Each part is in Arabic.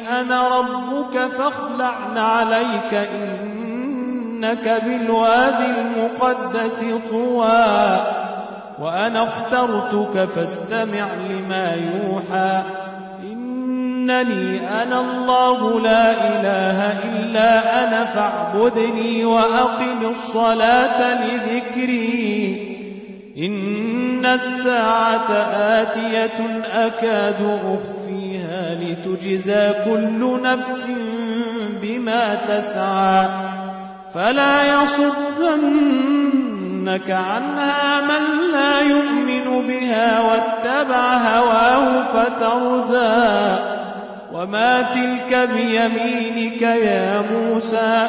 أنا ربك فاخلع عليك إنك بالواد المقدس طوى وأنا اخترتك فاستمع لما يوحى إنني أنا الله لا إله إلا أنا فاعبدني وأقم الصلاة لذكري إن الساعة آتية أكاد أخفيها لتجزى كل نفس بما تسعى فلا يصدنك عنها من لا يؤمن بها واتبع هواه فتردى وما تلك بيمينك يا موسى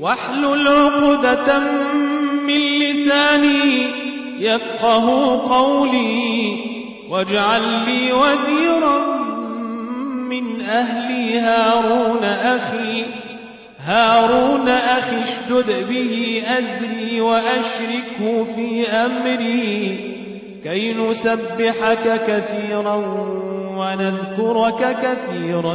واحلل عقدة من لساني يفقه قولي واجعل لي وزيرا من أهلي هارون أخي هارون أخي اشدد به أزري وأشركه في أمري كي نسبحك كثيرا ونذكرك كثيرا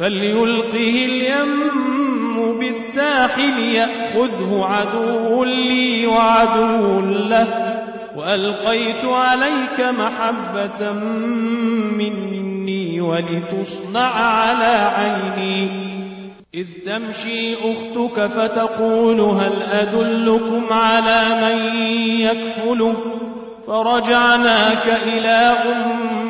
فليلقه اليم بالساحل يأخذه عدو لي وعدو له. وألقيت عليك محبة مني ولتصنع على عيني. إذ تمشي أختك فتقول هل أدلكم على من يكفله فرجعناك إلى أمك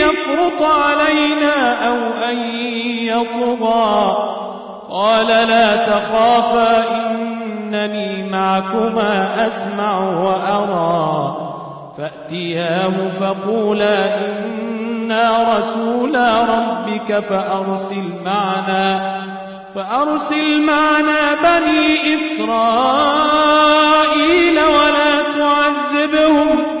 يفرط علينا أو أن يطغى. قال لا تخافا إنني معكما أسمع وأرى. فأتياه فقولا إنا رسولا ربك فأرسل معنا فأرسل معنا بني إسرائيل ولا تعذبهم.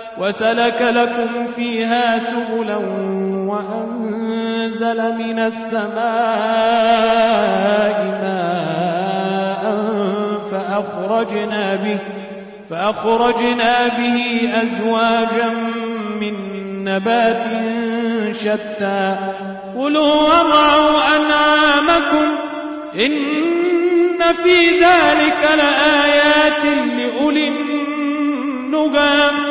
وسلك لكم فيها سبلا وأنزل من السماء ماء فأخرجنا به فأخرجنا به أزواجا من نبات شتى. كلوا وارعوا أنعامكم إن في ذلك لآيات لأولي النهى.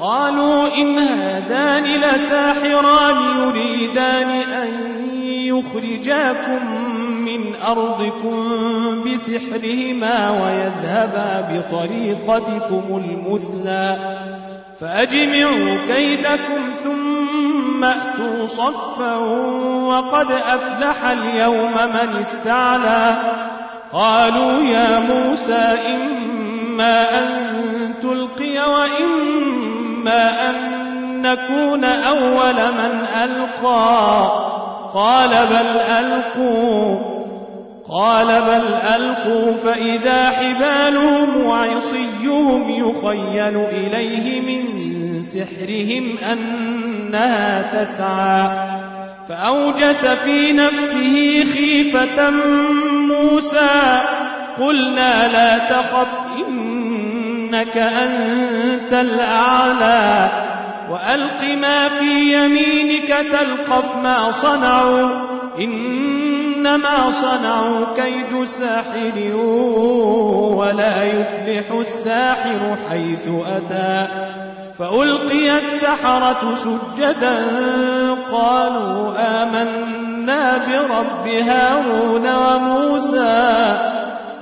قالوا إن هذان لساحران يريدان أن يخرجاكم من أرضكم بسحرهما ويذهبا بطريقتكم المثلى فأجمعوا كيدكم ثم أتوا صفا وقد أفلح اليوم من استعلى قالوا يا موسى إما أن تلقي وإما أن نكون أول من ألقى قال بل ألقوا قال بل ألقوا فإذا حبالهم وعصيهم يخيل إليه من سحرهم أنها تسعى فأوجس في نفسه خيفة موسى قلنا لا تخف إنك أنت الأعلى وألق ما في يمينك تلقف ما صنعوا إنما صنعوا كيد ساحر ولا يفلح الساحر حيث أتى. فألقي السحرة سجدا قالوا برب هارون وموسى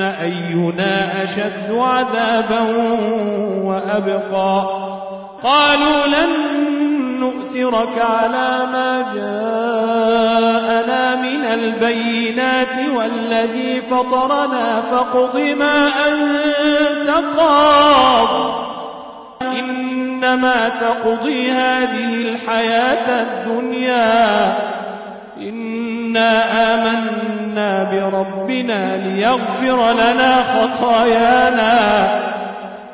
أينا أشد عذابا وأبقى قالوا لن نؤثرك على ما جاءنا من البينات والذي فطرنا فاقض ما أنت قاض إنما تقضي هذه الحياة الدنيا إنا آمنا بربنا ليغفر لنا خطايانا.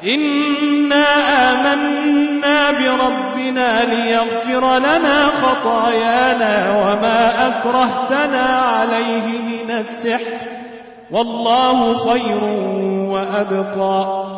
إنا آمنا بربنا ليغفر لنا خطايانا وما أكرهتنا عليه من السحر. والله خير وأبقى.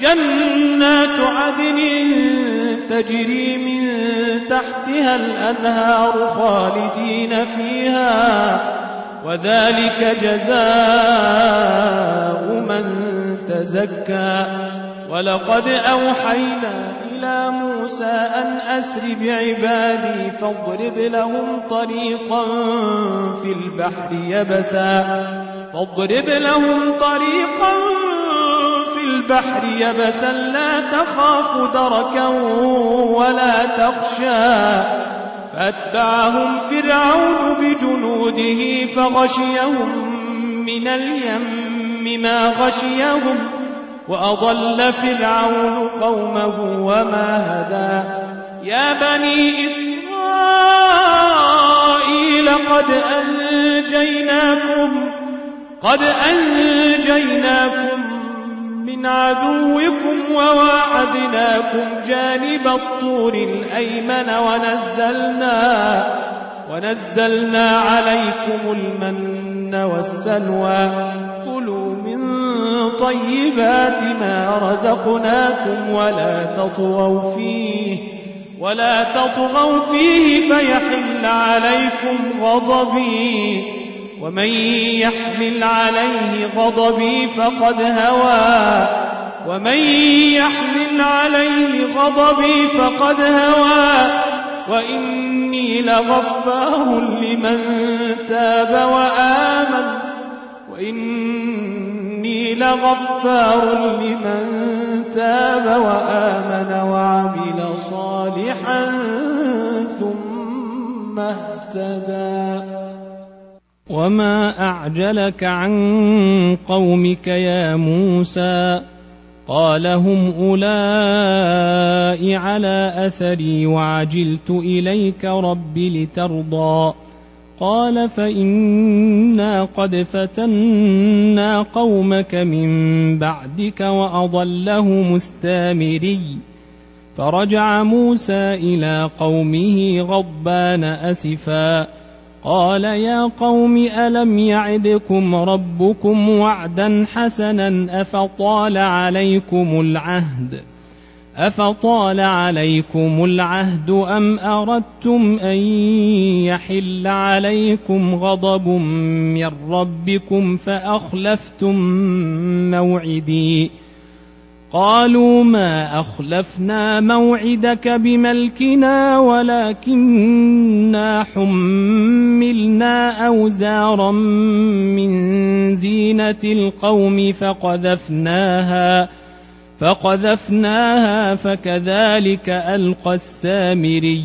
جنات عدن تجري من تحتها الأنهار خالدين فيها وذلك جزاء من تزكى. ولقد أوحينا إلى موسى أن أسر بعبادي فاضرب لهم طريقا في البحر يبسا. فاضرب لهم طريقا البحر يبسا لا تخاف دركا ولا تخشى. فأتبعهم فرعون بجنوده فغشيهم من اليم ما غشيهم وأضل فرعون قومه وما هدى. يا بني إسرائيل قد أنجيناكم قد أنجيناكم من عدوكم وواعدناكم جانب الطور الأيمن ونزلنا ونزلنا عليكم المن والسلوى. كلوا من طيبات ما رزقناكم ولا تطغوا فيه ولا تطغوا فيه فيحل عليكم غضبي. ومن يحمل عليه غضبي فقد هوى. ومن يحمل عليه غضبي فقد هوى. وإني لغفار لمن تاب وآمن. وإني لغفار لمن تاب وآمن وعمل صالحا ثم اهتدى. وما أعجلك عن قومك يا موسى قال هم أولئك على أثري وعجلت إليك رب لترضى قال فإنا قد فتنا قومك من بعدك وأضلهم السامري فرجع موسى إلى قومه غضبان أسفا قال يا قوم ألم يعدكم ربكم وعدا حسنا أفطال عليكم العهد أفطال عليكم العهد أم أردتم أن يحل عليكم غضب من ربكم فأخلفتم موعدي قالوا ما أخلفنا موعدك بملكنا ولكننا حملنا أوزارا من زينة القوم فقذفناها فقذفناها فكذلك ألقى السامري.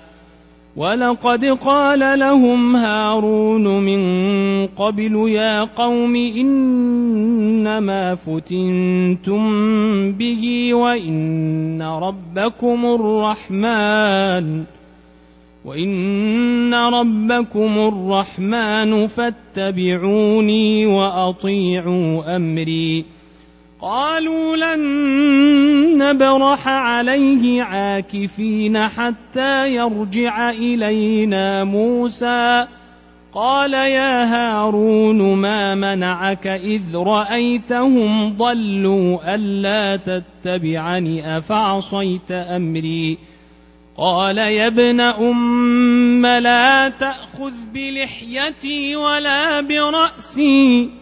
ولقد قال لهم هارون من قبل يا قوم إنما فتنتم به وإن ربكم الرحمن وإن ربكم الرحمن فاتبعوني وأطيعوا أمري قالوا لن نبرح عليه عاكفين حتى يرجع إلينا موسى. قال يا هارون ما منعك إذ رأيتهم ضلوا ألا تتبعني أفعصيت أمري؟ قال يا ابن أم لا تأخذ بلحيتي ولا برأسي.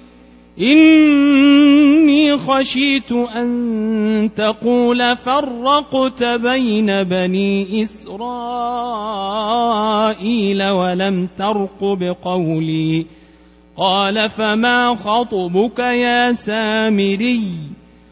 إني خشيت أن تقول فرقت بين بني إسرائيل ولم ترقب قولي قال فما خطبك يا سامري؟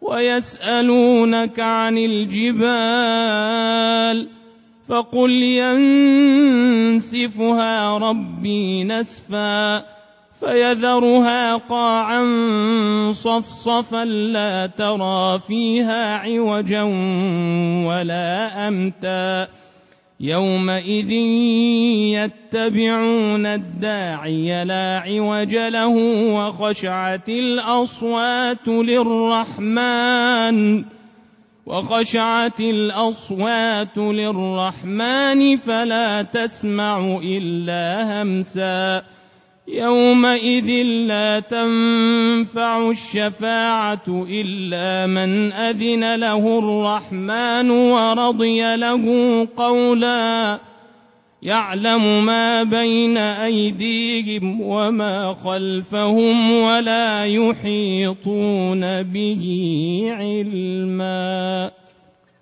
ويسألونك عن الجبال فقل ينسفها ربي نسفا فيذرها قاعا صفصفا لا ترى فيها عوجا ولا أمتا يومئذ يتبعون الداعي لا عوج له وخشعت الأصوات للرحمن وخشعت الأصوات للرحمن فلا تسمع إلا همساً. يومئذ لا تنفع الشفاعة إلا من أذن له الرحمن ورضي له قولا. يعلم ما بين أيديهم وما خلفهم ولا يحيطون به علما.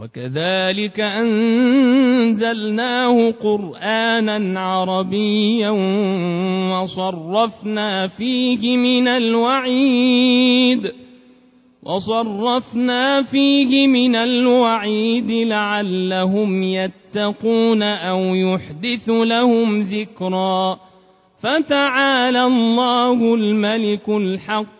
وكذلك أنزلناه قرآنا عربيا وصرفنا فيه من الوعيد وصرفنا فيه من الوعيد لعلهم يتقون أو يحدث لهم ذكرا فتعالى الله الملك الحق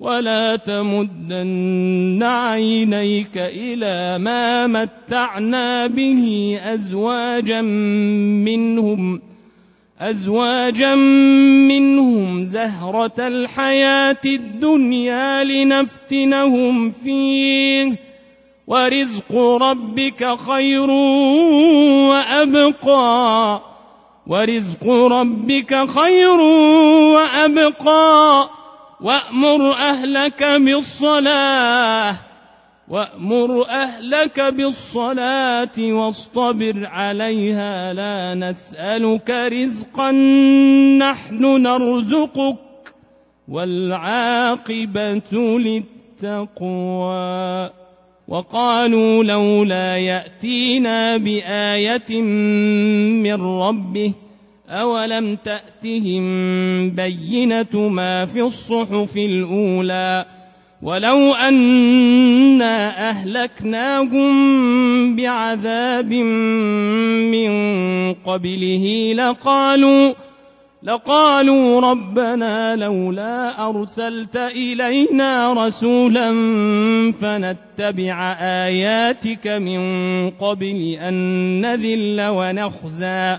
ولا تمدن عينيك إلى ما متعنا به أزواجا منهم أزواجا منهم زهرة الحياة الدنيا لنفتنهم فيه ورزق ربك خير وأبقى ورزق ربك خير وأبقى وأمر أهلك بالصلاة وأمر أهلك بالصلاة واصطبر عليها لا نسألك رزقا نحن نرزقك والعاقبة للتقوى. وقالوا لولا يأتينا بآية من ربه أولم تأتهم بينة ما في الصحف الأولى ولو أنا أهلكناهم بعذاب من قبله لقالوا لقالوا ربنا لولا أرسلت إلينا رسولا فنتبع آياتك من قبل أن نذل ونخزى